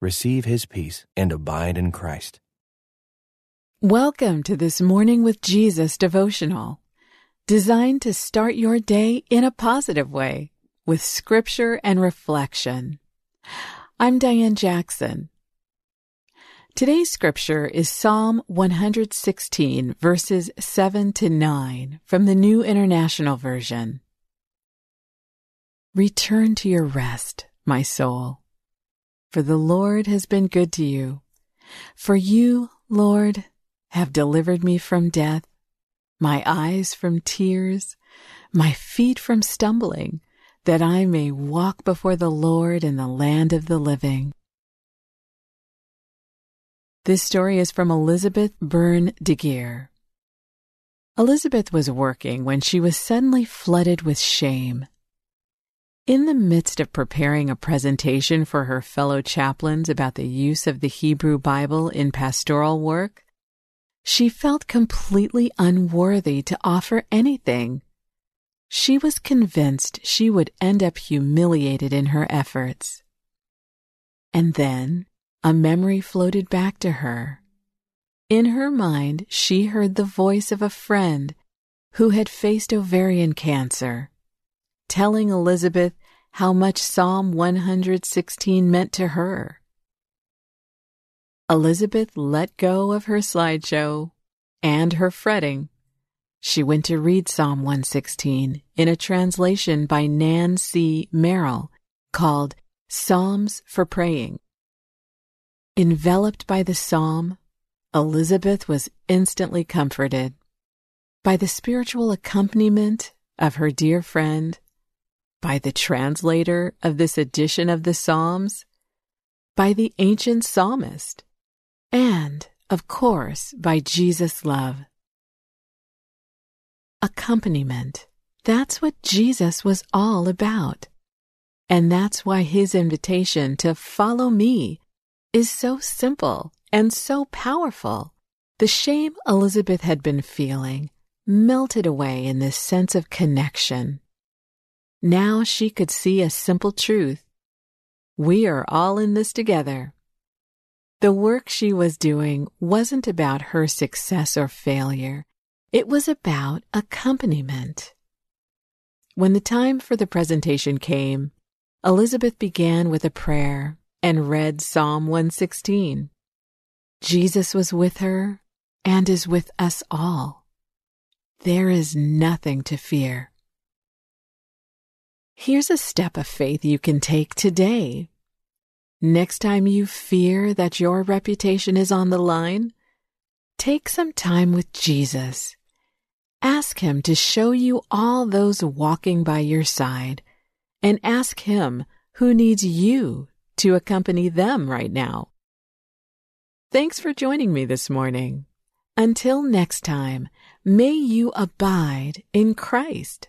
receive his peace and abide in Christ. Welcome to this Morning with Jesus devotional, designed to start your day in a positive way with scripture and reflection. I'm Dianne Jackson. Today's scripture is Psalm 116, verses 7 to 9 from the New International Version. Return to your rest, my soul, for the Lord has been good to you. For you, Lord, have delivered me from death, my eyes from tears, my feet from stumbling, that I may walk before the Lord in the land of the living. This story is from Elizabeth Byrne de Geer. Elizabeth was working when she was suddenly flooded with shame. In the midst of preparing a presentation for her fellow chaplains about the use of the Hebrew Bible in pastoral work, she felt completely unworthy to offer anything. She was convinced she would end up humiliated in her efforts. And then a memory floated back to her. In her mind, she heard the voice of a friend who had faced ovarian cancer, telling Elizabeth how much Psalm 116 meant to her. Elizabeth let go of her slideshow and her fretting. She went to read Psalm 116 in a translation by Nan C. Merrill called Psalms for Praying. Enveloped by the psalm, Elizabeth was instantly comforted by the spiritual accompaniment of her dear friend, by the translator of this edition of the Psalms, by the ancient psalmist, and, of course, by Jesus' love. Accompaniment. That's what Jesus was all about. And that's why his invitation to follow me is so simple and so powerful. The shame Elizabeth had been feeling melted away in this sense of connection. Now she could see a simple truth. We are all in this together. The work she was doing wasn't about her success or failure. It was about accompaniment. When the time for the presentation came, Elizabeth began with a prayer and read Psalm 116. Jesus was with her and is with us all. There is nothing to fear. Here's a step of faith you can take today Next time you fear that your reputation is on the line, take some time with Jesus. Ask Him to show you all those walking by your side and ask Him who needs you to accompany them right now. Thanks for joining me this morning. Until next time, may you abide in Christ.